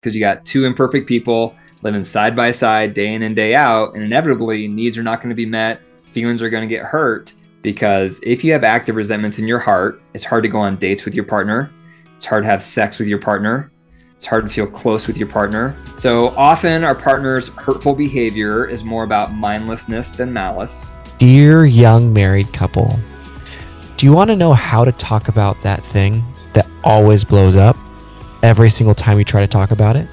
because you got two imperfect people living side by side day in and day out. And inevitably, needs are not going to be met, feelings are going to get hurt. Because if you have active resentments in your heart, it's hard to go on dates with your partner. It's hard to have sex with your partner. It's hard to feel close with your partner. So often, our partner's hurtful behavior is more about mindlessness than malice. Dear young married couple, do you want to know how to talk about that thing that always blows up every single time you try to talk about it?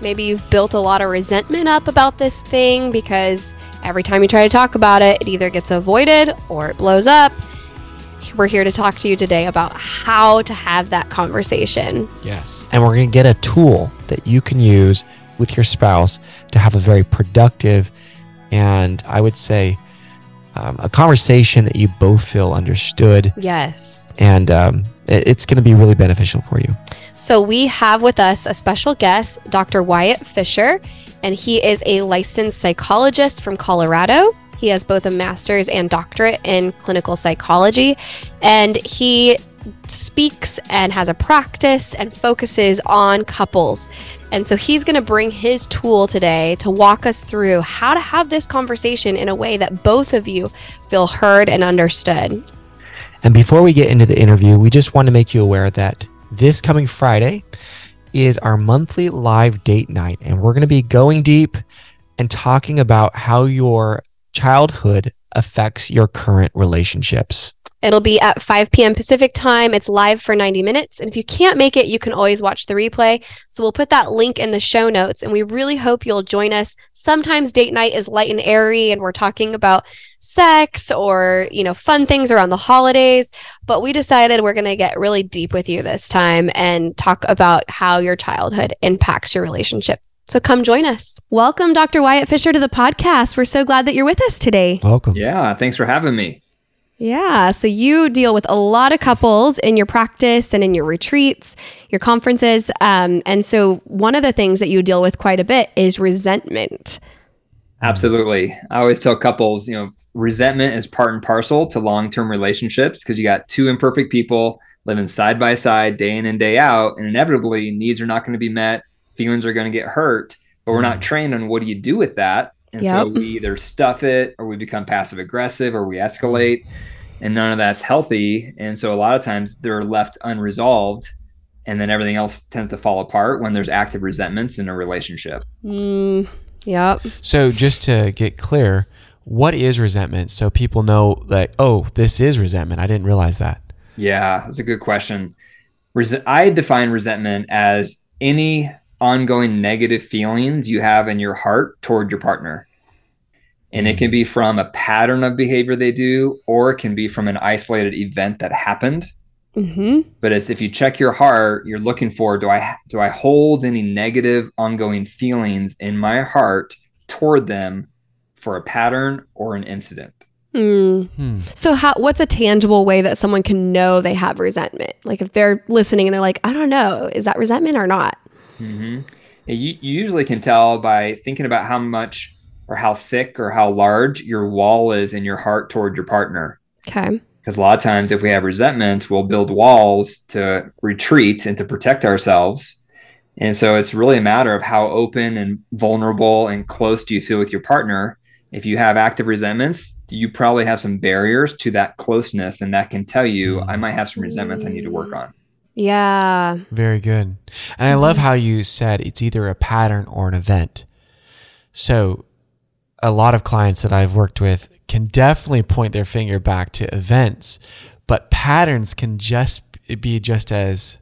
Maybe you've built a lot of resentment up about this thing because every time you try to talk about it, it either gets avoided or it blows up. We're here to talk to you today about how to have that conversation. Yes. And we're going to get a tool that you can use with your spouse to have a very productive and I would say um, a conversation that you both feel understood. Yes. And um, it, it's going to be really beneficial for you. So, we have with us a special guest, Dr. Wyatt Fisher, and he is a licensed psychologist from Colorado. He has both a master's and doctorate in clinical psychology, and he speaks and has a practice and focuses on couples. And so he's going to bring his tool today to walk us through how to have this conversation in a way that both of you feel heard and understood. And before we get into the interview, we just want to make you aware that this coming Friday is our monthly live date night. And we're going to be going deep and talking about how your childhood affects your current relationships. It'll be at 5 p.m. Pacific time. It's live for 90 minutes. And if you can't make it, you can always watch the replay. So we'll put that link in the show notes. And we really hope you'll join us. Sometimes date night is light and airy, and we're talking about sex or, you know, fun things around the holidays. But we decided we're going to get really deep with you this time and talk about how your childhood impacts your relationship. So come join us. Welcome, Dr. Wyatt Fisher, to the podcast. We're so glad that you're with us today. Welcome. Yeah, thanks for having me. Yeah. So you deal with a lot of couples in your practice and in your retreats, your conferences. Um, and so one of the things that you deal with quite a bit is resentment. Absolutely. I always tell couples, you know, resentment is part and parcel to long term relationships because you got two imperfect people living side by side day in and day out. And inevitably, needs are not going to be met, feelings are going to get hurt, but we're not trained on what do you do with that. And Yep. so we either stuff it or we become passive aggressive or we escalate, and none of that's healthy. And so a lot of times they're left unresolved, and then everything else tends to fall apart when there's active resentments in a relationship. Mm, yep. So, just to get clear, what is resentment? So people know, like, oh, this is resentment. I didn't realize that. Yeah, that's a good question. Res- I define resentment as any ongoing negative feelings you have in your heart toward your partner. And it can be from a pattern of behavior they do, or it can be from an isolated event that happened. hmm But as if you check your heart, you're looking for do I do I hold any negative ongoing feelings in my heart toward them for a pattern or an incident? Mm. Hmm. So how what's a tangible way that someone can know they have resentment? Like if they're listening and they're like, I don't know, is that resentment or not? Hmm You, you usually can tell by thinking about how much or how thick or how large your wall is in your heart toward your partner. Okay. Because a lot of times, if we have resentment, we'll build walls to retreat and to protect ourselves. And so it's really a matter of how open and vulnerable and close do you feel with your partner. If you have active resentments, you probably have some barriers to that closeness, and that can tell you, I might have some resentments I need to work on. Yeah. Very good. And I love how you said it's either a pattern or an event. So, a lot of clients that I've worked with can definitely point their finger back to events, but patterns can just be just as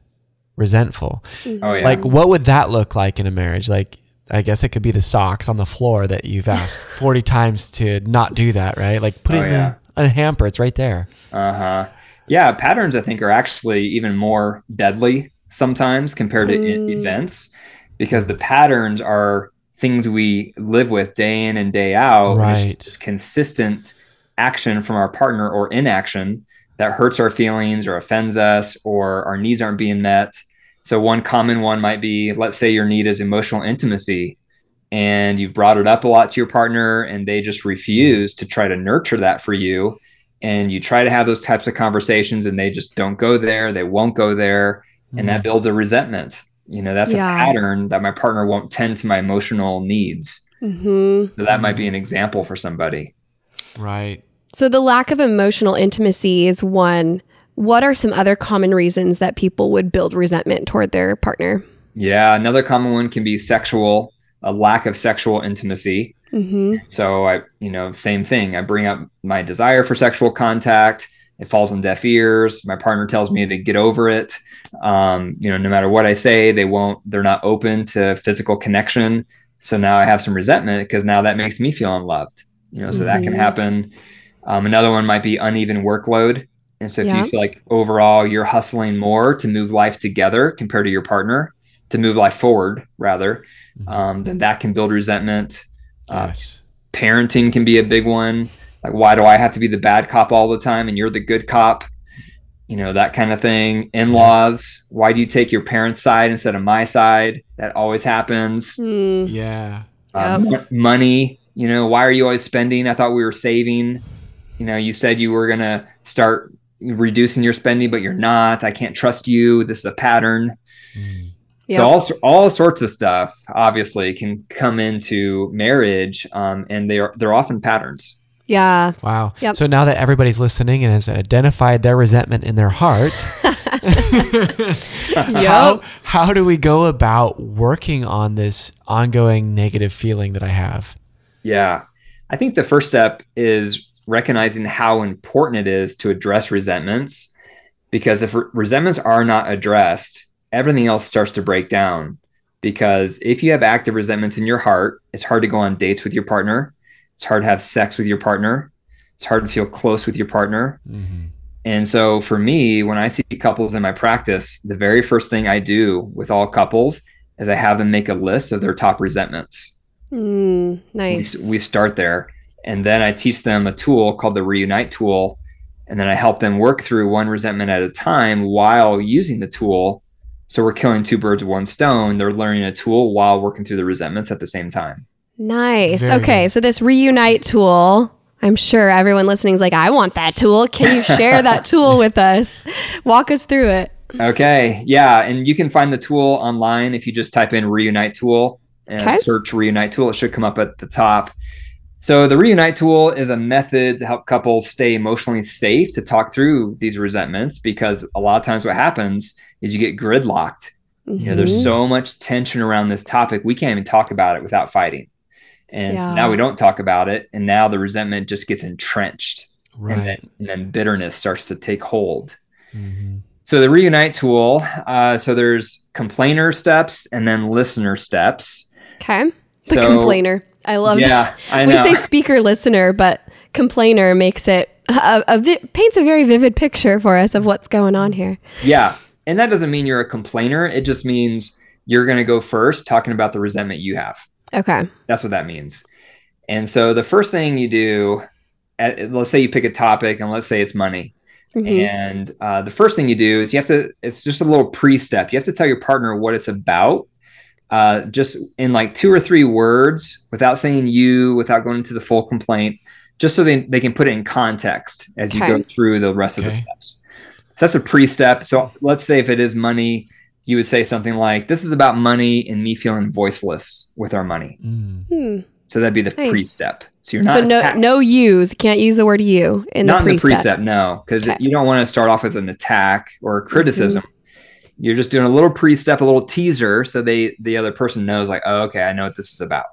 resentful. Oh, yeah. Like, what would that look like in a marriage? Like, I guess it could be the socks on the floor that you've asked 40 times to not do that, right? Like, put it Oh, in yeah. the, a hamper, it's right there. Uh huh. Yeah, patterns I think are actually even more deadly sometimes compared to Mm. events because the patterns are things we live with day in and day out. Right. consistent action from our partner or inaction that hurts our feelings or offends us or our needs aren't being met. So one common one might be let's say your need is emotional intimacy and you've brought it up a lot to your partner and they just refuse to try to nurture that for you and you try to have those types of conversations and they just don't go there they won't go there and that builds a resentment You know, that's Yeah. a pattern that my partner won't tend to my emotional needs. hmm So that might be an example for somebody. Right. So the lack of emotional intimacy is one. What are some other common reasons that people would build resentment toward their partner? Yeah, another common one can be sexual, a lack of sexual intimacy. Hmm So I, you know, same thing. I bring up my desire for sexual contact. It falls on deaf ears. My partner tells me to get over it. Um, you know, no matter what I say, they won't. They're not open to physical connection. So now I have some resentment because now that makes me feel unloved. You know, so that can Mhm. happen. Um, another one might be uneven workload. And so if Yeah. you feel like overall you're hustling more to move life together compared to your partner, to move life forward rather, Mhm. um, then that can build resentment. Uh, parenting can be a big one. Like, why do I have to be the bad cop all the time and you're the good cop? You know, that kind of thing. In laws, why do you take your parents' side instead of my side? That always happens. Mm. Yeah. Um, mo- money, you know, why are you always spending? I thought we were saving. You know, you said you were going to start reducing your spending, but you're not. I can't trust you. This is a pattern. Mm. Yep. So all all sorts of stuff obviously can come into marriage, um, and they are they're often patterns. Yeah. Wow. Yep. So now that everybody's listening and has identified their resentment in their heart, how, how do we go about working on this ongoing negative feeling that I have? Yeah, I think the first step is recognizing how important it is to address resentments, because if re- resentments are not addressed, everything else starts to break down. Because if you have active resentments in your heart, it's hard to go on dates with your partner. It's hard to have sex with your partner. It's hard to feel close with your partner. Mm-hmm. And so for me, when I see couples in my practice, the very first thing I do with all couples is I have them make a list of their top resentments. Mm, We, nice. we start there. And then I teach them a tool called the Reunite tool. And then I help them work through one resentment at a time while using the tool. So we're killing two birds with one stone. They're learning a tool while working through the resentments at the same time. nice. Very okay. nice. So this reunite tool, I'm sure everyone listening is like, I want that tool. Can you share that tool with us? Walk us through it. Okay. Yeah. And you can find the tool online if you just type in Reunite tool and Okay. search Reunite tool. It should come up at the top. So, the Reunite tool is a method to help couples stay emotionally safe to talk through these resentments because a lot of times what happens is you get gridlocked. You know, there's Mhm. so much tension around this topic, we can't even talk about it without fighting. And so now we don't talk about it. And now the resentment just gets entrenched. And, Right. then, and then bitterness starts to take hold. Mm-hmm. So the reunite tool, uh, so there's complainer steps and then listener steps. Okay. The so, complainer. I love Yeah, I we say speaker listener, but complainer makes it a, a vi- paints a very vivid picture for us of what's going on here. yeah, and that doesn't mean you're a complainer. It just means you're going to go first, talking about the resentment you have. Okay. That's what that means. And so the first thing you do, at, let's say you pick a topic, and let's say it's money. Mhm. And uh, the first thing you do is you have to, it's just a little pre step. You have to tell your partner what it's about, uh, just in like two or three words without saying you, without going into the full complaint, just so they, they can put it in context as you go through the rest of the steps. So that's a pre step. So let's say if it is money, you would say something like, This is about money and me feeling voiceless with our money. Mm. Hmm. So that'd be the Nice. pre step. So you're not So no attack- no use. Can't use the word you in not the in the pre-step. no, because Okay. Mm-hmm. you don't want to start off as an attack or a criticism. You're just doing a little pre-step, a little teaser, so they the other person knows, like, oh, okay, I know what this is about.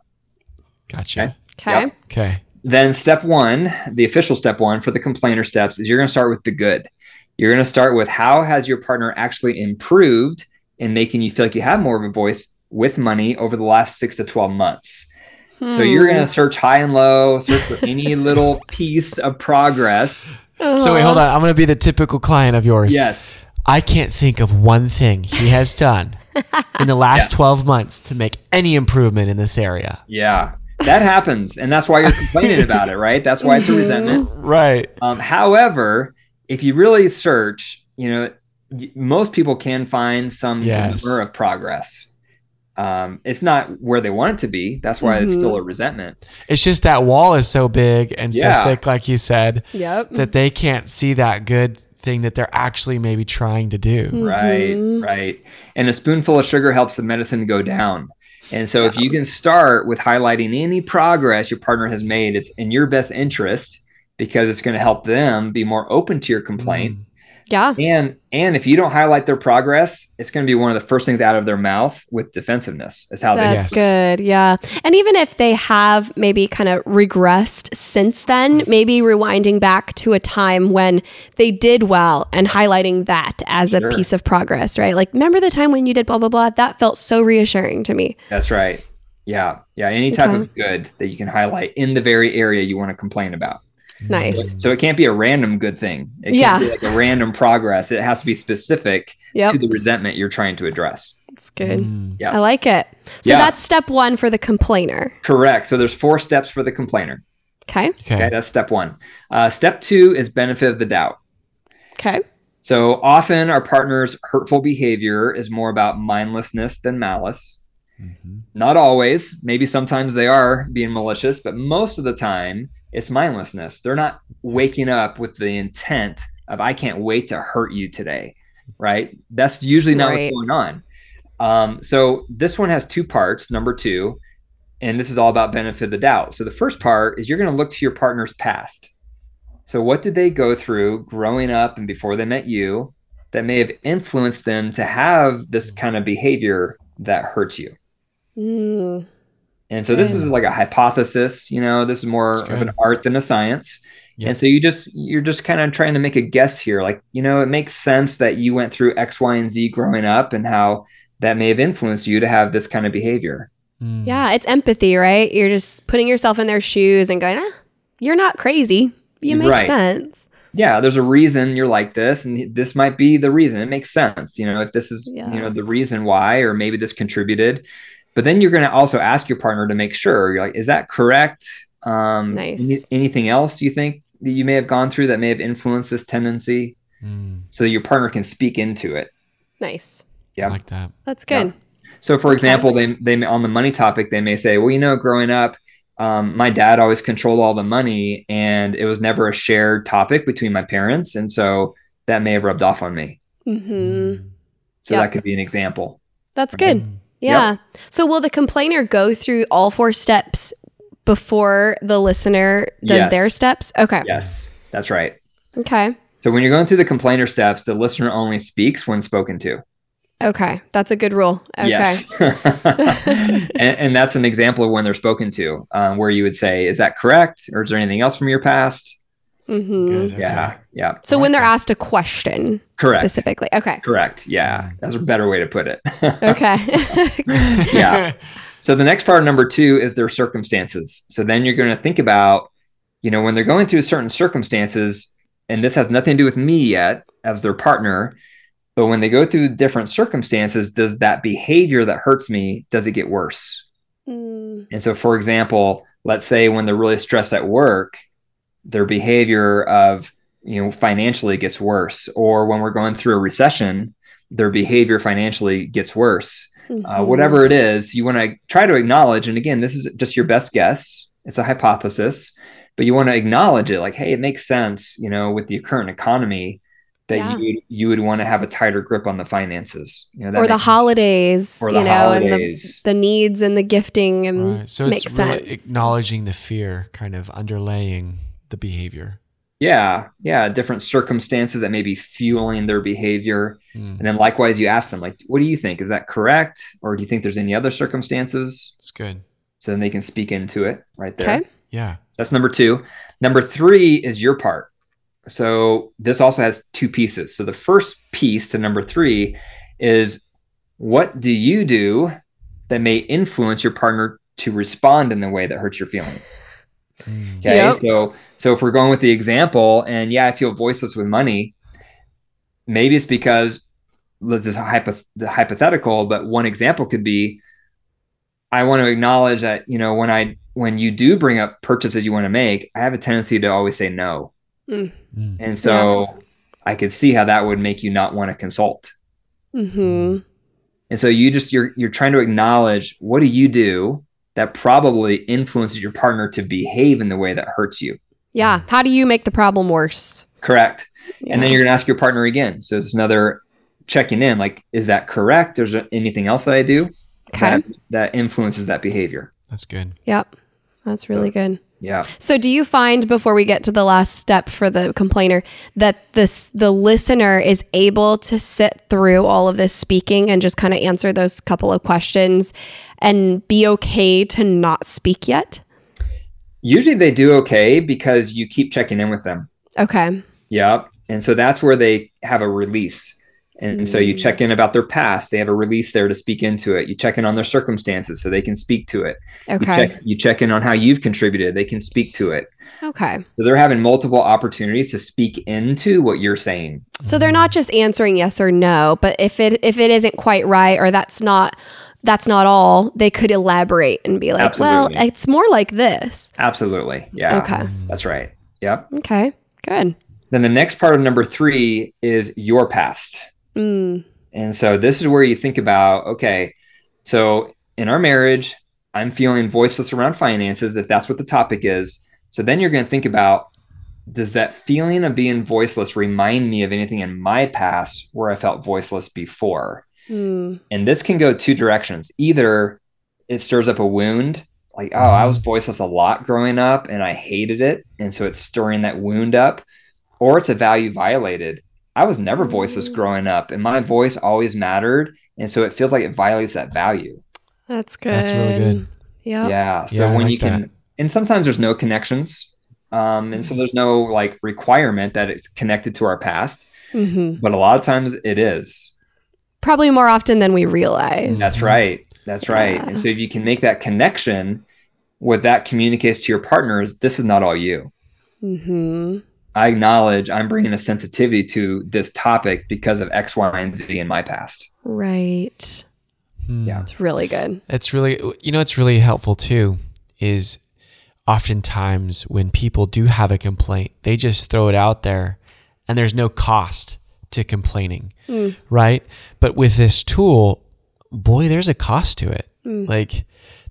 Gotcha. Okay. Yep. Okay. Then step one, the official step one for the complainer steps, is you're going to start with the good. You're going to start with how has your partner actually improved in making you feel like you have more of a voice with money over the last six to twelve months. So you're Hmm. going to search high and low, search for any little piece of progress. So wait, hold on. I'm going to be the typical client of yours. Yes. I can't think of one thing he has done in the last 12 months to make any improvement in this area. Yeah, that happens, and that's why you're complaining about it, right? That's why it's a resentment. Right. Um, however, if you really search, you know, most people can find some Yes. glimmer of progress. Um, it's not where they want it to be. That's why it's Mhm. still a resentment. It's just that wall is so big and so thick, like you said, Yep. that they can't see that good thing that they're actually maybe trying to do. Right, Mhm. right. And a spoonful of sugar helps the medicine go down. And so, if you can start with highlighting any progress your partner has made, it's in your best interest because it's going to help them be more open to your complaint. Mm. Yeah. And and if you don't highlight their progress, it's going to be one of the first things out of their mouth with defensiveness. Is how they That's Yes. good. Yeah. And even if they have maybe kind of regressed since then, maybe rewinding back to a time when they did well and highlighting that as Sure. a piece of progress, right? Like, remember the time when you did blah, blah, blah? That felt so reassuring to me. That's right. Yeah, yeah. Any type Okay. of good that you can highlight in the very area you want to complain about. Nice. So it can't be a random good thing. It can't Yeah. be like a random progress. It has to be specific Yep. to the resentment you're trying to address. That's good. Mm. Yeah. I like it. So Yeah. that's step one for the complainer. Correct. So there's four steps for the complainer. Okay. Okay, Okay. that's step one. Uh, step two is benefit of the doubt. Okay. So often our partner's hurtful behavior is more about mindlessness than malice. Mhm. Not always. Maybe sometimes they are being malicious, but most of the time it's mindlessness. They're not waking up with the intent of, I can't wait to hurt you today. Right. That's usually not Right. what's going on. Um, so this one has two parts. Number two, and this is all about benefit of the doubt. So the first part is you're going to look to your partner's past. So what did they go through growing up and before they met you that may have influenced them to have this kind of behavior that hurts you? Mm, And so this is like a hypothesis, you know, this is more of an art than a science. Yep. And so you just you're just kind of trying to make a guess here. Like, you know, it makes sense that you went through X, Y, and Z growing up and how that may have influenced you to have this kind of behavior. Mm. yeah. It's empathy, right? You're just putting yourself in their shoes and going, ah, you're not crazy. You make Right. sense. Yeah, there's a reason you're like this, and this might be the reason. It makes sense, you know, if this is Yeah. you know the reason why, or maybe this contributed. But then you're going to also ask your partner to make sure you're like, is that correct? Um, Nice. any- anything else you think that you may have gone through that may have influenced this tendency, Mm. so that your partner can speak into it. Nice. Yeah. I like that. That's good. So, for Okay. example, they they may- on the money topic, they may say, well, you know, growing up. Um, my dad always controlled all the money, and it was never a shared topic between my parents, and so that may have rubbed off on me. hmm So Yep. that could be an example. That's good. Mm. Yeah. So will the complainer go through all four steps before the listener does Yes. their steps? Okay. Yes, that's right. Okay. So when you're going through the complainer steps, the listener only speaks when spoken to. Okay. That's a good rule. Okay. Yes. and, and that's an example of when they're spoken to, um, where you would say, "Is that correct?" or "Is there anything else from your past?" Hmm Good. Okay. Yeah, yeah, So I when they're that. asked a question correct, specifically. Okay. correct. Yeah, that's a better way to put it. Okay. Yeah. So the next part, number two, is their circumstances. So then you're going to think about, you know, when they're going through certain circumstances, and this has nothing to do with me yet as their partner, but when they go through different circumstances, does that behavior that hurts me, does it get worse? Mm, And so, for example, let's say when they're really stressed at work, their behavior of, you know, financially gets worse, or when we're going through a recession, their behavior financially gets worse uh, mhm. whatever it is, you want to try to acknowledge. And again, this is just your best guess. It's a hypothesis, but you want to acknowledge it. Like, hey, it makes sense. You know, with the current economy, that Yeah. you you would want to have a tighter grip on the finances. You know, that Or the makes- holidays, or you the know, and the, holidays. the needs and the gifting and Right. So makes it's really sense. acknowledging the fear, kind of underlaying the behavior. yeah, yeah, different circumstances that may be fueling their behavior. Mm. And then likewise, you ask them, like, what do you think? Is that correct? Or do you think there's any other circumstances? It's good. So then they can speak into it right there. Okay. Yeah. That's number two. Number three is your part. So this also has two pieces. So the first piece to number three is what do you do that may influence your partner to respond in the way that hurts your feelings? Mm. Okay. Yep. So so if we're going with the example, and yeah, I feel voiceless with money, maybe it's because this is hypo- the hypothetical, but one example could be I want to acknowledge that, you know, when I when you do bring up purchases you want to make, I have a tendency to always say no. Mm. And so I could see how that would make you not want to consult. Mm-hmm. And so you just you're you're trying to acknowledge what do you do that probably influences your partner to behave in the way that hurts you. Yeah. How do you make the problem worse? Correct. And then you're going to ask your partner again. So it's another checking in like, is that correct? Is there anything else that I do okay. that, that influences that behavior? That's good. Yep. That's really good. Yeah. So do you find before we get to the last step for the complainer that this the listener is able to sit through all of this speaking and just kind of answer those couple of questions and be okay to not speak yet? Usually they do okay because you keep checking in with them. Okay. Yep. And so that's where they have a release. And so you Mm. check in about their past. They have a release there to speak into it. You check in on their circumstances so they can speak to it. You Okay. check, you check in on how you've contributed. They can speak to it. Okay. So they're having multiple opportunities to speak into what you're saying. So they're not just answering yes or no, but if it if it isn't quite right or that's not that's not all, they could elaborate and be like, Absolutely. "Well, it's more like this." Absolutely. Yeah. Okay. That's right. Yep. Okay. Good. Then the next part of number three is your past. Mm. And so this is where you think about okay, so in our marriage, I'm feeling voiceless around finances, if that's what the topic is. So then you're going to think about does that feeling of being voiceless remind me of anything in my past where I felt voiceless before? Mm. And this can go two directions. Either it stirs up a wound, like, oh, I was voiceless a lot growing up and I hated it. And so it's stirring that wound up, or it's a value violated. I was never voiceless Mm. growing up and my voice always mattered. And so it feels like it violates that value. That's good. That's really good. Yep. Yeah. So Yeah, when like you can, and sometimes there's no connections. Um, and so there's no like requirement that it's connected to our past, hmm but a lot of times it is. Probably more often than we realize. That's right. That's right. Yeah. And so if you can make that connection, what that communicates to your partner is this is not all you. hmm I acknowledge I'm bringing a sensitivity to this topic because of X, Y, and Z in my past. Right. Hmm. Yeah. It's really good. It's really, you know, it's really helpful too. Is oftentimes when people do have a complaint, they just throw it out there, and there's no cost to complaining, Mm. right? But with this tool, boy, there's a cost to it. Mm. Like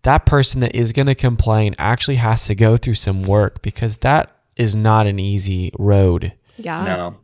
that person that is going to complain actually has to go through some work because that is not an easy road. Yeah. No,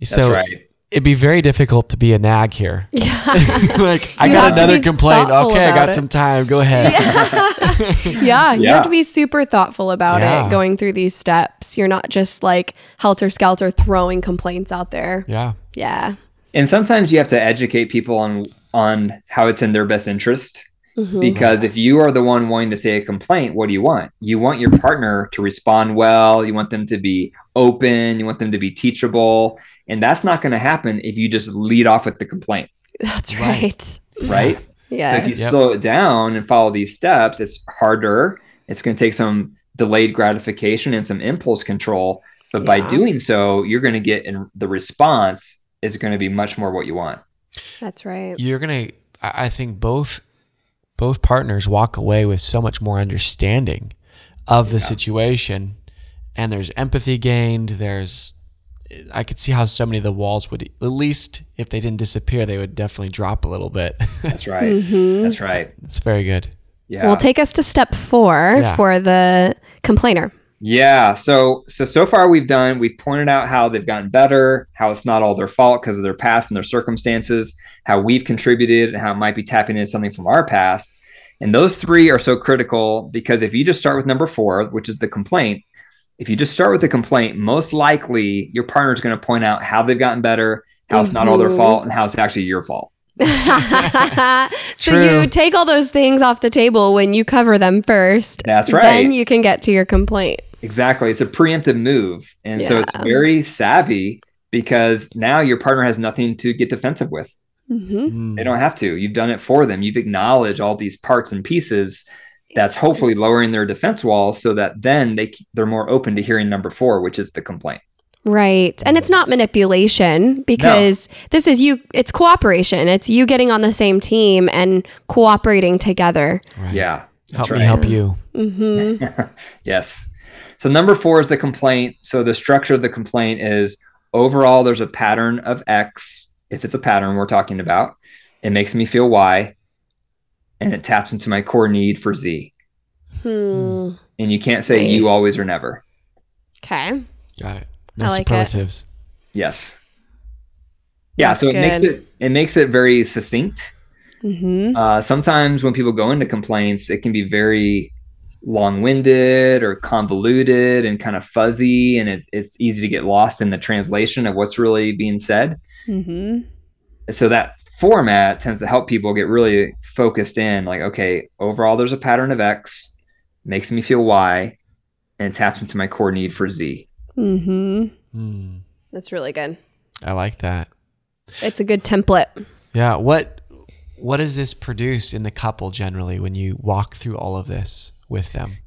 that's so right. it'd be very difficult to be a nag here. Yeah. like I You got another complaint. Okay, I got it. some time. Go ahead. yeah. You Yeah. have to be super thoughtful about Yeah. it going through these steps. You're not just like helter skelter throwing complaints out there. yeah. Yeah. And sometimes you have to educate people on on how it's in their best interest. Mhm. Because if you are the one wanting to say a complaint, what do you want? You want your partner to respond well. You want them to be open. You want them to be teachable. And that's not going to happen if you just lead off with the complaint, That's Right. right. right? Yeah. So if you Yep. slow it down and follow these steps, it's harder. It's going to take some delayed gratification and some impulse control. But by doing so, you're going to get in the response is going to be much more what you want. That's right. You're gonna. I I think both both partners walk away with so much more understanding of the situation, and there's empathy gained. There's. I could see how so many of the walls would, at least if they didn't disappear, they would definitely drop a little bit. That's right. Mhm. That's right. That's very good. Yeah. Well, take us to step four Yeah. for the complainer. Yeah. So so so far we've done we've pointed out how they've gotten better, how it's not all their fault because of their past and their circumstances, how we've contributed, and how it might be tapping into something from our past. And those three are so critical because if you just start with number four, which is the complaint, if you just start with the complaint, most likely your partner is going to point out how they've gotten better, how it's not all their Mhm. fault, and how it's actually your fault. so True. you take all those things off the table when you cover them first. That's right. Then you can get to your complaint. Exactly. It's a preemptive move. And so it's very savvy because now your partner has nothing to get defensive with. hmm Mm. They don't have to. You've done it for them. You've acknowledged all these parts and pieces. That's hopefully lowering their defense wall so that then they they're more open to hearing number 4, which is the complaint. Right. And it's not manipulation because this is you, it's cooperation. It's you getting on the same team and cooperating together. Right. Yeah. Help right. me help you. hmm yes. So number 4 is the complaint. So the structure of the complaint is overall there's a pattern of X if it's a pattern we're talking about. It makes me feel Y and it taps into my core need for Z. Hmm. And you can't say you always or never. Okay. Got it. No I like it. superlatives. Yes. Yeah, That's so it makes it it makes it very succinct. Mm-hmm. Uh, sometimes when people go into complaints, it can be very long-winded or convoluted and kind of fuzzy, and it, it's easy to get lost in the translation of what's really being said. Mm-hmm. So that format tends to help people get really focused in. Like, okay, overall, there's a pattern of X, makes me feel Y, and it taps into my core need for Z. Mm-hmm. Hmm. That's really good. I like that. It's a good template. Yeah. What what does this produce in the couple generally when you walk through all of this with them?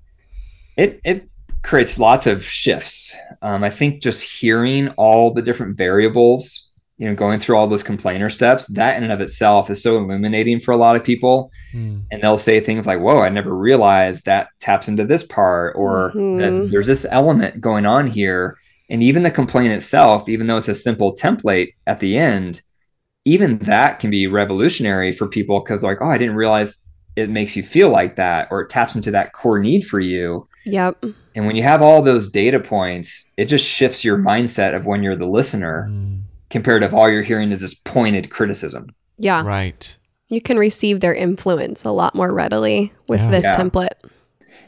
it it creates lots of shifts. Um, I think just hearing all the different variables, you know, going through all those complainer steps, that in and of itself is so illuminating for a lot of people. Hmm. And they'll say things like, "Whoa, I never realized that taps into this part," or Mhm. "There's this element going on here." And even the complaint itself, even though it's a simple template at the end, even that can be revolutionary for people because like, "Oh, I didn't realize." It makes you feel like that, or it taps into that core need for you. Yep. And when you have all those data points, it just shifts your mindset of when you're the listener Hmm. compared to all you're hearing is this pointed criticism. Yeah. Right. You can receive their influence a lot more readily with Yeah. this Yeah. template.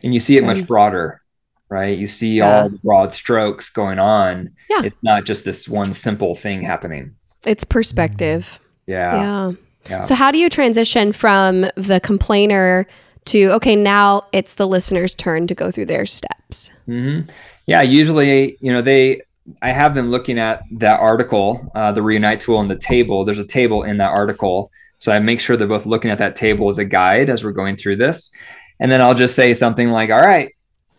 And you see it much broader, right? You see Yeah. all the broad strokes going on. Yeah. It's not just this one simple thing happening. It's perspective. Yeah. Yeah. Yeah. So, how do you transition from the complainer to, okay, now it's the listener's turn to go through their steps? hmm Yeah. Usually, you know, they, I have them looking at that article, uh, the reunite tool and the table. There's a table in that article. So I make sure they're both looking at that table as a guide as we're going through this. And then I'll just say something like, all right,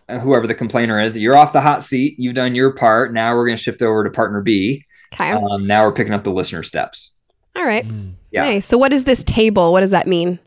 whoever the complainer is, you're off the hot seat. You've done your part. Now we're going to shift over to partner B. Okay. Um, now we're picking up the listener steps. All right. Hmm. Yeah. Nice. So, what is this table? What does that mean?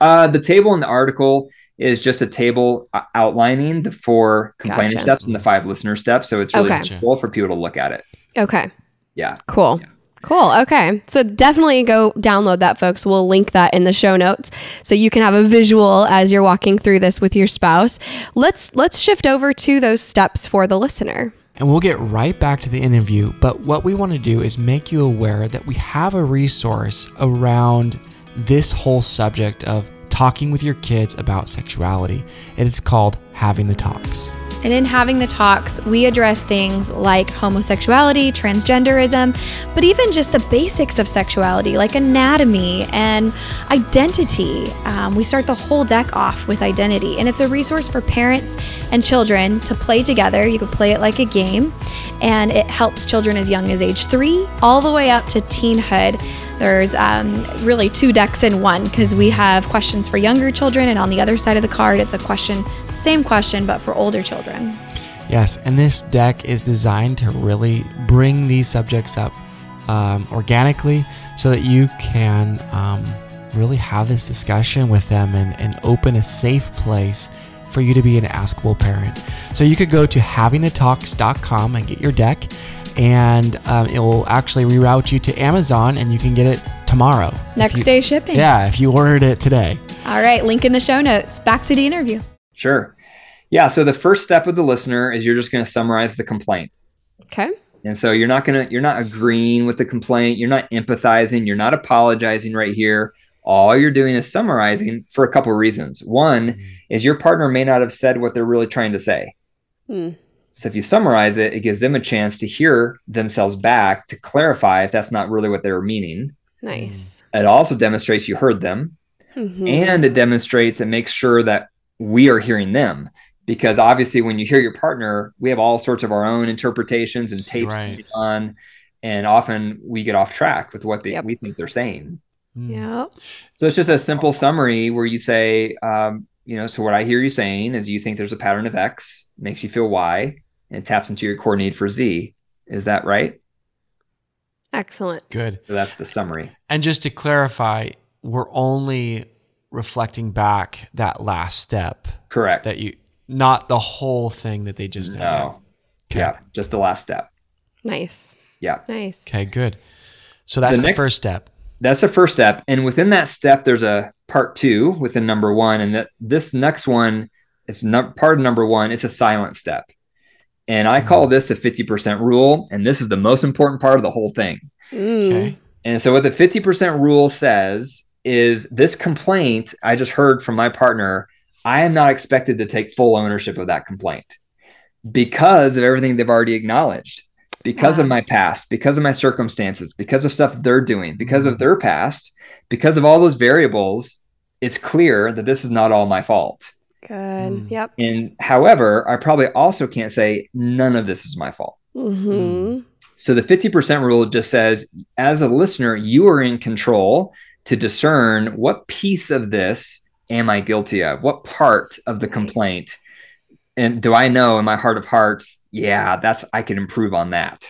Uh, the table in the article is just a table uh, outlining the four complainer Gotcha. steps and the five listener steps. So it's really Okay. useful for people to look at it. Okay. Yeah. Cool. Yeah. Cool. Okay. So definitely go download that, folks. We'll link that in the show notes so you can have a visual as you're walking through this with your spouse. Let's let's shift over to those steps for the listener. And we'll get right back to the interview. But what we want to do is make you aware that we have a resource around this whole subject of talking with your kids about sexuality. And it's called Having the Talks. And in having the talks, we address things like homosexuality, transgenderism, but even just the basics of sexuality, like anatomy and identity. Um, we start the whole deck off with identity, and it's a resource for parents and children to play together. You can play it like a game, and it helps children as young as age three all the way up to teenhood. There's um, really two decks in one because we have questions for younger children, and on the other side of the card, it's a question, same question, but for older children. Yes, and this deck is designed to really bring these subjects up um, organically so that you can um, really have this discussion with them and, and open a safe place for you to be an askable parent. So you could go to havingthetalks.com and get your deck, and um, it will actually reroute you to Amazon and you can get it tomorrow. Next you- day shipping. Yeah, if you ordered it today. All right, link in the show notes. Back to the interview. Sure. Yeah. So the first step with the listener is you're just going to summarize the complaint. Okay. And so you're not going to, you're not agreeing with the complaint. You're not empathizing. You're not apologizing right here. All you're doing is summarizing for a couple of reasons. One is your partner may not have said what they're really trying to say. Hmm. So if you summarize it, it gives them a chance to hear themselves back to clarify if that's not really what they were meaning. Nice. It also demonstrates you heard them Mhm. and it demonstrates and makes sure that we are hearing them because obviously when you hear your partner we have all sorts of our own interpretations and tapes Right. on and often we get off track with what they, Yep. we think they're saying Mm. yeah. so it's just a simple summary where you say um, you know so what i hear you saying is you think there's a pattern of x makes you feel y and it taps into your core need for z is that right Excellent. Good. so that's the summary And just to clarify, we're only reflecting back that last step correct that you, not the whole thing that they just noted. no Okay. yeah just the last step Nice. yeah Nice. Okay, good. So that's the, next- first step. that's the first step and within that step there's a part two within number one and that this next one is num- part of number one it's a silent step And I call this the 50% rule. And this is the most important part of the whole thing. Mm. Okay. And so, what the 50% rule says is this complaint I just heard from my partner, I am not expected to take full ownership of that complaint because of everything they've already acknowledged, because of my past, because of my circumstances, because of stuff they're doing, because of their past, because of all those variables. It's clear that this is not all my fault. Good. Mm. Yep. And however, I probably also can't say none of this is my fault. hmm So the 50% rule just says, as a listener, you are in control to discern what piece of this am I guilty of? What part of the Nice. complaint? And do I know in my heart of hearts, yeah, that's I can improve on that.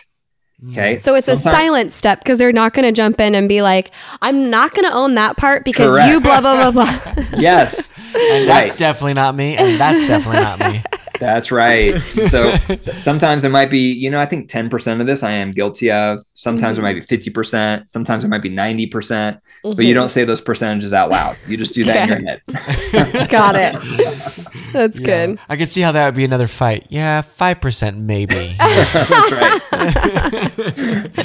Okay. Mm-hmm. So it's a silent step because they're not going to jump in and be like, I'm not going to own that part because Correct. you blah, blah, blah, blah. Yes, And that's right. definitely not me, and that's definitely not me. That's right. So sometimes it might be, you know, I think 10% of this I am guilty of. Sometimes Mhm. it might be 50%. Sometimes it might be 90%, but Mm-hmm. you don't say those percentages out loud. You just do that in your head. Got it. That's Yeah. good. I could see how that would be another fight. Yeah, five percent maybe. That's right.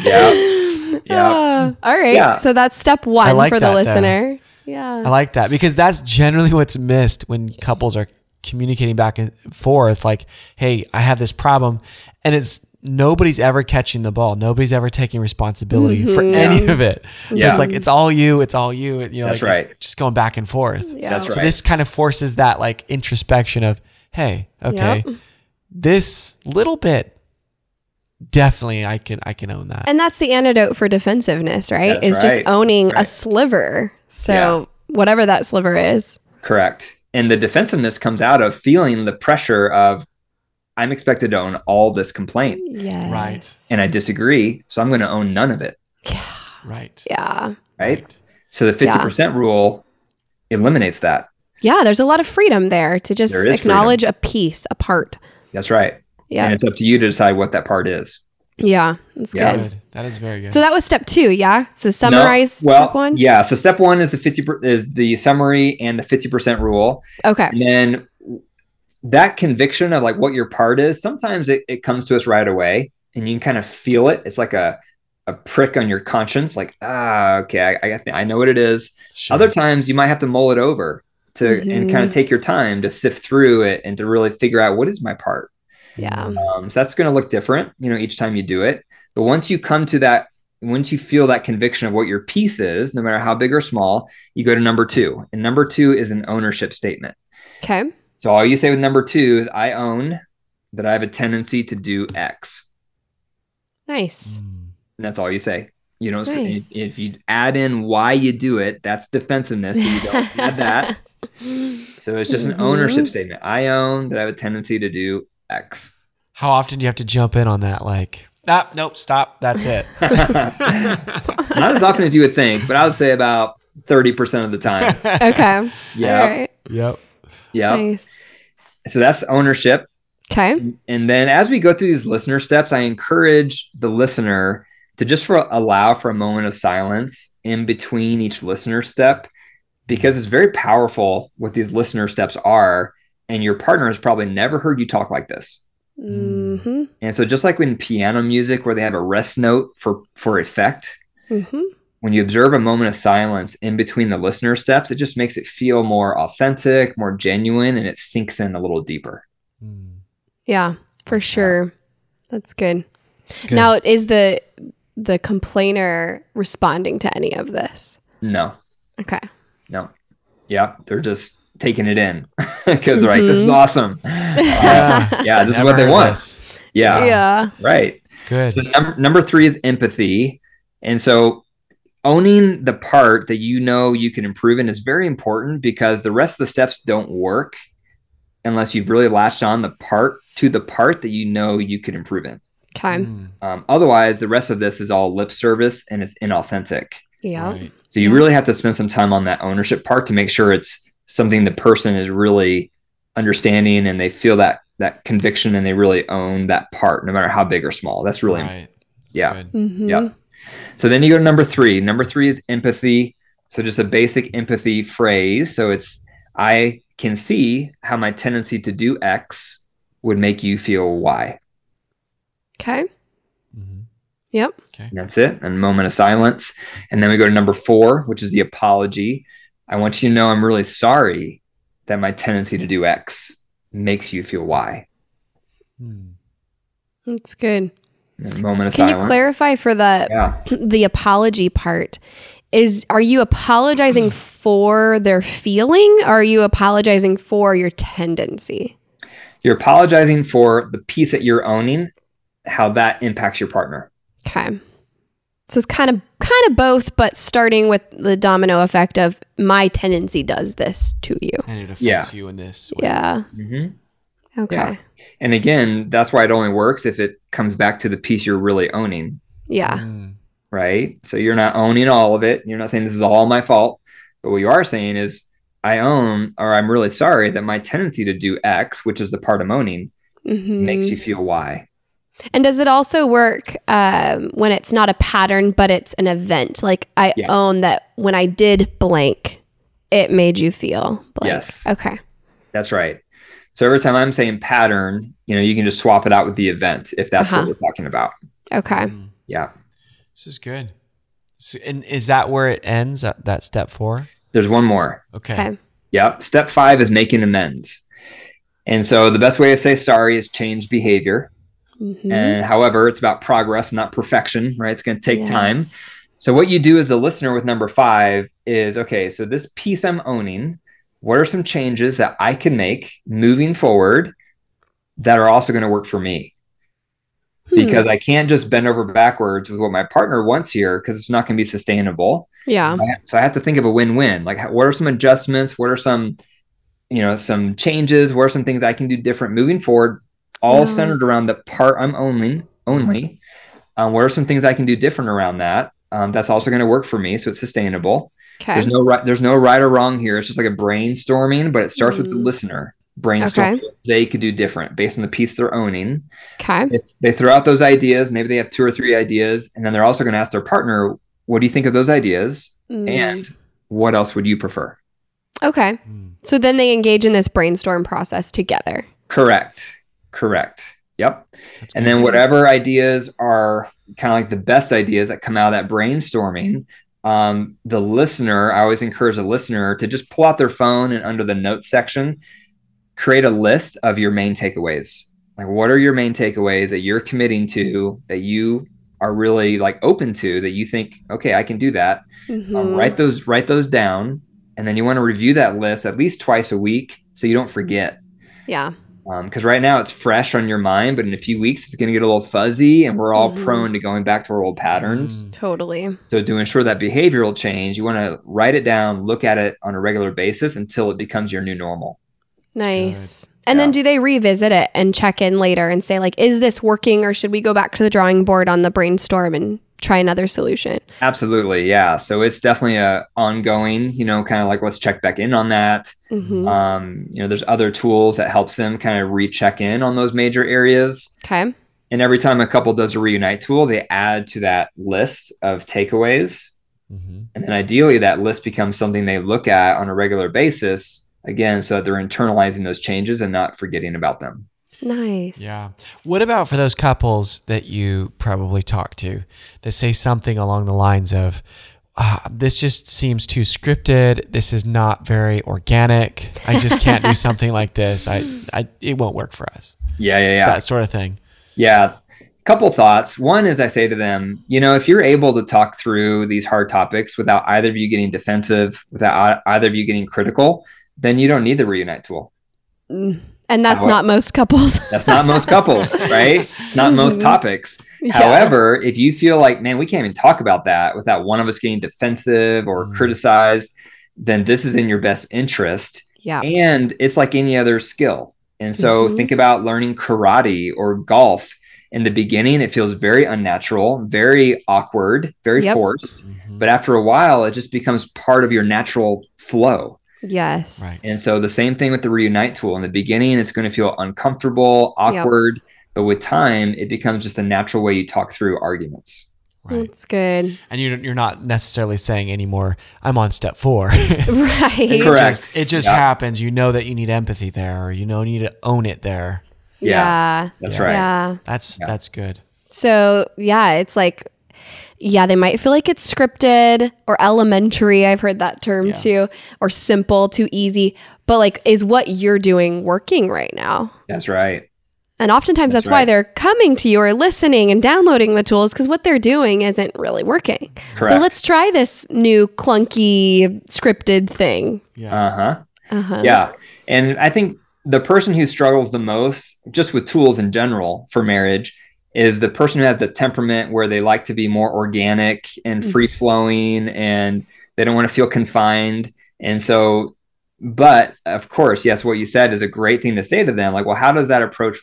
yeah. Yeah. Ah, all right. Yeah. So that's step one like for the that, though. listener. Yeah. I like that because that's generally what's missed when couples are communicating back and forth. Like, hey, I have this problem, and it's nobody's ever catching the ball. Nobody's ever taking responsibility for Mhm. any of it. So Yeah. it's like it's all you. It's all you. You know, That's like it's right. just going back and forth. yeah. That's So right. this kind of forces that like introspection of, hey, okay, Yep. this little bit, definitely I can I can own that. And that's the antidote for defensiveness, right? That's is just right. owning a sliver. So whatever that sliver is. Correct. And the defensiveness comes out of feeling the pressure of I'm expected to own all this complaint Yes. Right. and I disagree. So I'm going to own none of it. right. Yeah. Right. So the 50% rule eliminates that. Yeah. There's a lot of freedom there to just There is acknowledge a piece, a part. That's right. Yeah. And it's up to you to decide what that part is. Yeah. That's Yeah. good. Good. That is very good. So that was step two. Yeah. So No, summarize well, step one. Yeah. So step one is the 50 per- is the summary and the 50% rule. Okay. And then that conviction of like what your part is, sometimes it, it comes to us right away and you can kind of feel it. It's like a, a prick on your conscience, like, ah, okay, I, I, I know what it is. Sure. Other times you might have to mull it over to and kind of take your time to sift through it and to really figure out what is my part. Yeah. Um, so that's going to look different, you know, each time you do it. But once you come to that, once you feel that conviction of what your piece is, no matter how big or small, you go to number two. And number two is an ownership statement. Okay. So all you say with number two is, I own that I have a tendency to do X. Nice. And that's all you say. You don't say, Nice. if you add in why you do it, that's defensiveness. So you don't add that. So it's just an Mhm. ownership statement. I own that I have a tendency to do X. How often do you have to jump in on that? Like, ah, nope, stop. That's it. Not as often as you would think, but I would say about 30% of the time. Okay. Yeah. All right. Yep. Yeah. Nice. So that's ownership. Okay. And then as we go through these listener steps, I encourage the listener to just for allow for a moment of silence in between each listener step because it's very powerful what these listener steps are. And your partner has probably never heard you talk like this. Mm-hmm. And so just like in piano music where they have a rest note for for effect, Mm-hmm. when you observe a moment of silence in between the listener steps, it just makes it feel more authentic, more genuine, and it sinks in a little deeper. Mm. Yeah, for sure. That's good. It's good. Now, is the the complainer responding to any of this? No, Okay. no. Yeah, they're just taking it in because they're like, this is Mhm. awesome. Yeah. Uh, yeah, this is what they want. this. Yeah, Yeah. right. Good. So number, number three is empathy. And so owning the part that you know you can improve in is very important because the rest of the steps don't work unless you've really latched on the part to the part that you know you can improve in. Okay. Mm, Um, otherwise, the rest of this is all lip service and it's inauthentic. Yeah. right. So you Yeah. really have to spend some time on that ownership part to make sure it's something the person is really understanding and they feel that that conviction and they really own that part, no matter how big or small. That's really right. It's yeah. Mm-hmm. Yeah. So then you go to number three. Number three is empathy. So just a basic empathy phrase. So it's I can see how my tendency to do X would make you feel Y. Okay. Mhm. Yep. Okay. That's it. And a moment of silence. And then we go to number four, which is the apology. I want you to know I'm really sorry that my tendency to do X makes you feel Y. Hmm. That's good. Moment of Can silence. you clarify for the Yeah. the apology part? Is are you apologizing for their feeling? Or are you apologizing for your tendency? You're apologizing for the piece that you're owning, how that impacts your partner. Okay. So it's kind of kind of both, but starting with the domino effect of my tendency does this to you. And it affects Yeah. you in this. way. Yeah. Mm-hmm. Okay. Yeah. Yeah. And again, that's why it only works if it comes back to the piece you're really owning, Mm. right? So you're not owning all of it. You're not saying this is all my fault. But what you are saying is, I own, or I'm really sorry that my tendency to do X, which is the part I'm owning, Mhm. makes you feel Y. And does it also work um, when it's not a pattern, but it's an event? Like I Yeah. own that when I did blank, it made you feel blank. Yes. Okay. That's right. So every time I'm saying pattern, you know, you can just swap it out with the event if that's Uh-huh. what we're talking about. Okay. Mm. Yeah. This is good. So, and is that where it ends? At that step four? There's one more. Okay. Okay. Yep. Step five is making amends. And so the best way to say sorry is change behavior. Mhm. And however, it's about progress, not perfection, right? It's going to take Yes. time. So what you do as the listener with number five is okay, so this piece I'm owning, what are some changes that I can make moving forward that are also going to work for me? Hmm. Because I can't just bend over backwards with what my partner wants here because it's not going to be sustainable. yeah. So I have to think of a win-win. Like, what are some adjustments? What are some, you know, some changes? What are some things I can do different moving forward? All Yeah. centered around the part I'm owning only. Um, what are some things I can do different around that? Um, that's also going to work for me, so it's sustainable. Okay. There's no right. There's no right or wrong here. It's just like a brainstorming, but it starts with the Mhm. listener brainstorming Okay. what they could do different based on the piece they're owning. Okay. If they throw out those ideas, maybe they have two or three ideas, and then they're also going to ask their partner, "What do you think of those ideas?" Mm. And what else would you prefer? Okay. Mm. So then they engage in this brainstorm process together. Correct. Correct. Yep. That's And good. then whatever ideas are kind of like the best ideas that come out of that brainstorming, um, the listener, I always encourage a listener to just pull out their phone and under the notes section, create a list of your main takeaways. Like, what are your main takeaways that you're committing to that you are really like open to that you think, okay, I can do that. Um, Mhm. write those, write those down, and then you want to review that list at least twice a week so you don't forget Yeah. Because right now it's fresh on your mind, but in a few weeks it's going to get a little fuzzy, and we're all Mhm. prone to going back to our old patterns. Mm. Totally. So to ensure that behavioral change, you want to write it down, look at it on a regular basis until it becomes your new normal. Nice. And then do they revisit it and check in later and say like is this working or should we go back to the drawing board on the brainstorm and try another solution? Absolutely, yeah. So it's definitely a ongoing, you know, kind of like let's check back in on that. Mhm. Um, you know, there's other tools that helps them kind of recheck in on those major areas. Okay. And every time a couple does a reunite tool, they add to that list of takeaways. Mhm. And then ideally, that list becomes something they look at on a regular basis, again, so that they're internalizing those changes and not forgetting about them. Nice. Yeah. What about for those couples that you probably talk to that say something along the lines of, ah, this just seems too scripted. This is not very organic. I just can't do something like this. I, I, it won't work for us. Yeah, yeah, yeah. That sort of thing. Yeah. Couple thoughts. One is I say to them, you know, if you're able to talk through these hard topics without either of you getting defensive, without either of you getting critical, then you don't need the reunite tool. Mm. And that's How- not most couples. That's not most couples, right? Not most Mhm. topics. Yeah. However, if you feel like, man, we can't even talk about that without one of us getting defensive or Mm. criticized, then this is in your best interest. yeah. And it's like any other skill. And so Mhm. think about learning karate or golf. In the beginning, it feels very unnatural, very awkward, very Yep. forced. Mhm. But after a while, it just becomes part of your natural flow. Yes. Right. And so the same thing with the reunite tool. In the beginning, it's going to feel uncomfortable, awkward, but with time, it becomes just a natural way you talk through arguments. Right. That's good. And you're, you're not necessarily saying anymore, I'm on step four. Right. It Correct. just, it just Yeah. happens. You know that you need empathy there, or you know you need to own it there. Yeah. Yeah. That's Yeah. right. Yeah. That's Yeah. that's good. So, yeah, it's like, yeah, they might feel like it's scripted or elementary. I've heard that term Yeah. too, or simple, too easy. But, like, is what you're doing working right now? That's right. And oftentimes that's, That's why they're coming to you or listening and downloading the tools because what they're doing isn't really working. Correct. So let's try this new clunky scripted thing. Yeah. Uh huh. Uh-huh. Yeah. And I think the person who struggles the most, just with tools in general for marriage, is the person who has the temperament where they like to be more organic and Mm. free flowing and they don't want to feel confined. And so, but of course, yes, what you said is a great thing to say to them. Like, well, how does that approach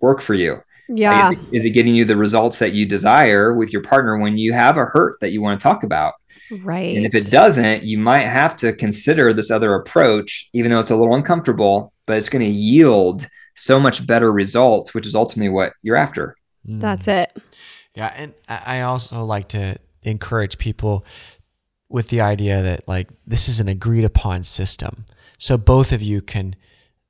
work for you? Like, Yeah. is, it, is it getting you the results that you desire with your partner when you have a hurt that you want to talk about? Right. And if it doesn't, you might have to consider this other approach, even though it's a little uncomfortable, but it's going to yield so much better results, which is ultimately what you're after. Mm. That's it. Yeah, and I I also like to encourage people with the idea that like this is an agreed upon system. So both of you can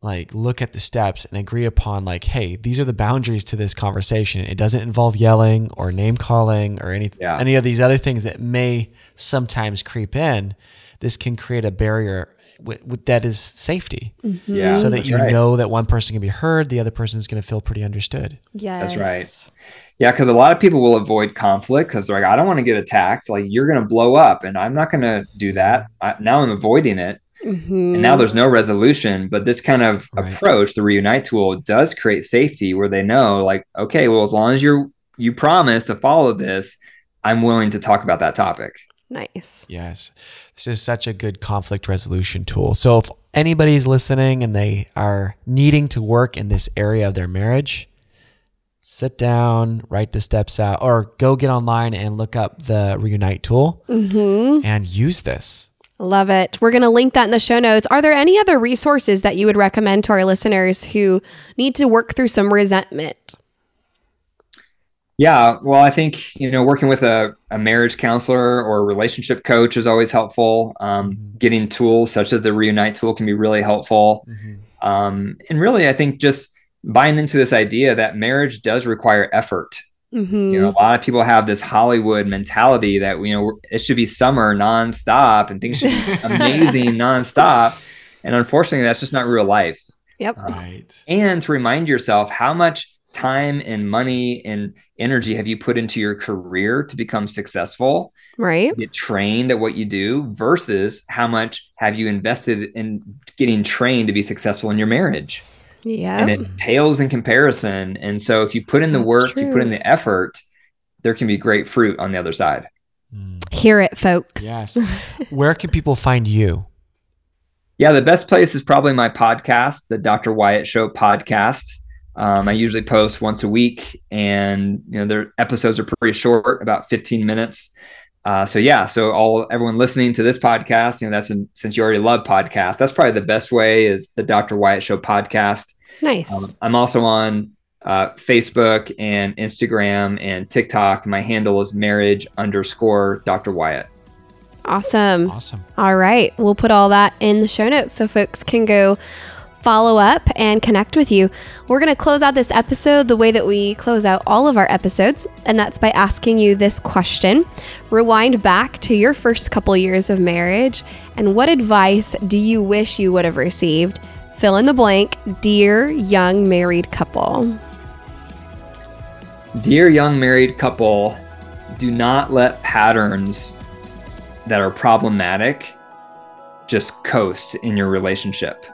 like look at the steps and agree upon like hey, these are the boundaries to this conversation. It doesn't involve yelling or name calling or any Yeah. any of these other things that may sometimes creep in. This can create a barrier w- w- that is safety. Yeah. so that you right. know that one person can be heard, the other person is going to feel pretty understood. Yes. right. Yeah, because a lot of people will avoid conflict because they're like, I don't want to get attacked. Like, you're going to blow up, and I'm not going to do that. I, now I'm avoiding it. Mhm. And now there's no resolution. But this kind of Right. approach, the reunite tool, does create safety where they know, like, okay, well, as long as you're you promise to follow this, I'm willing to talk about that topic. nice. Yes. This is such a good conflict resolution tool. So if anybody's listening and they are needing to work in this area of their marriage, sit down, write the steps out, or go get online and look up the Reunite tool Mm-hmm. and use this. Love it. We're going to link that in the show notes. Are there any other resources that you would recommend to our listeners who need to work through some resentment? Yeah, well, I think you know working with a, a marriage counselor or a relationship coach is always helpful. Um, Mhm. Getting tools such as the Reunite tool can be really helpful. Um, and really, I think just buying into this idea that marriage does require effort. Mm-hmm. You know, a lot of people have this Hollywood mentality that you know it should be summer nonstop and things should be amazing nonstop, and unfortunately, that's just not real life Yep. Right. and to remind yourself how much time and money and energy have you put into your career to become successful Right. get trained at what you do versus how much have you invested in getting trained to be successful in your marriage Yeah. and it pales in comparison and so if you put in the That's work you put in the effort there can be great fruit on the other side Mm. Hear it, folks. Yes. Where can people find you? yeah the best place is probably my podcast the dr wyatt show podcast um, i usually post once a week and you know their episodes are pretty short about 15 minutes uh, so yeah so all everyone listening to this podcast you know that's in, since you already love podcasts that's probably the best way is the dr wyatt show podcast Nice. um, i'm also on uh, facebook and instagram and tiktok my handle is marriage underscore dr wyatt awesome. Awesome. All right. We'll put all that in the show notes so folks can go follow up and connect with you. We're going to close out this episode the way that we close out all of our episodes, and that's by asking you this question. Rewind back to your first couple years of marriage, and what advice do you wish you would have received? Fill in the blank, dear young married couple. Dear young married couple, do not let patterns that are problematic just coast in your relationship.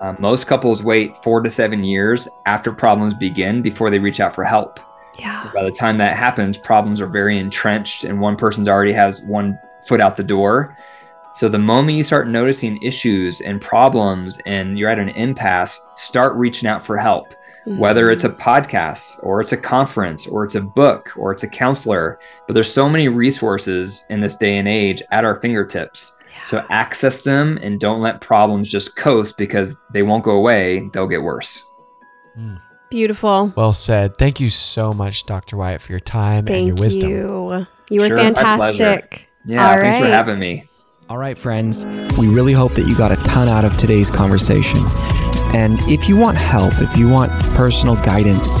Uh, most couples wait four to seven years after problems begin before they reach out for help. Yeah. By the time that happens, problems are very entrenched and one person's already has one foot out the door. So the moment you start noticing issues and problems and you're at an impasse, start reaching out for help whether it's a podcast or it's a conference or it's a book or it's a counselor but there's so many resources in this day and age at our fingertips so access them and don't let problems just coast because they won't go away they'll get worse hmm. Beautiful. Well said. Thank you so much, Dr. Wyatt, for your time Thank and your wisdom. you. You were Sure, my fantastic. yeah All thanks for having me All right, friends, we really hope that you got a ton out of today's conversation. And if you want help, if you want personal guidance,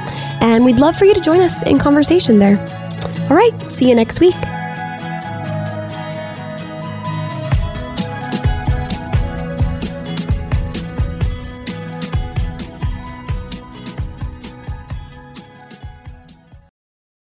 and we'd love for you to join us in conversation there. All right, see you next week.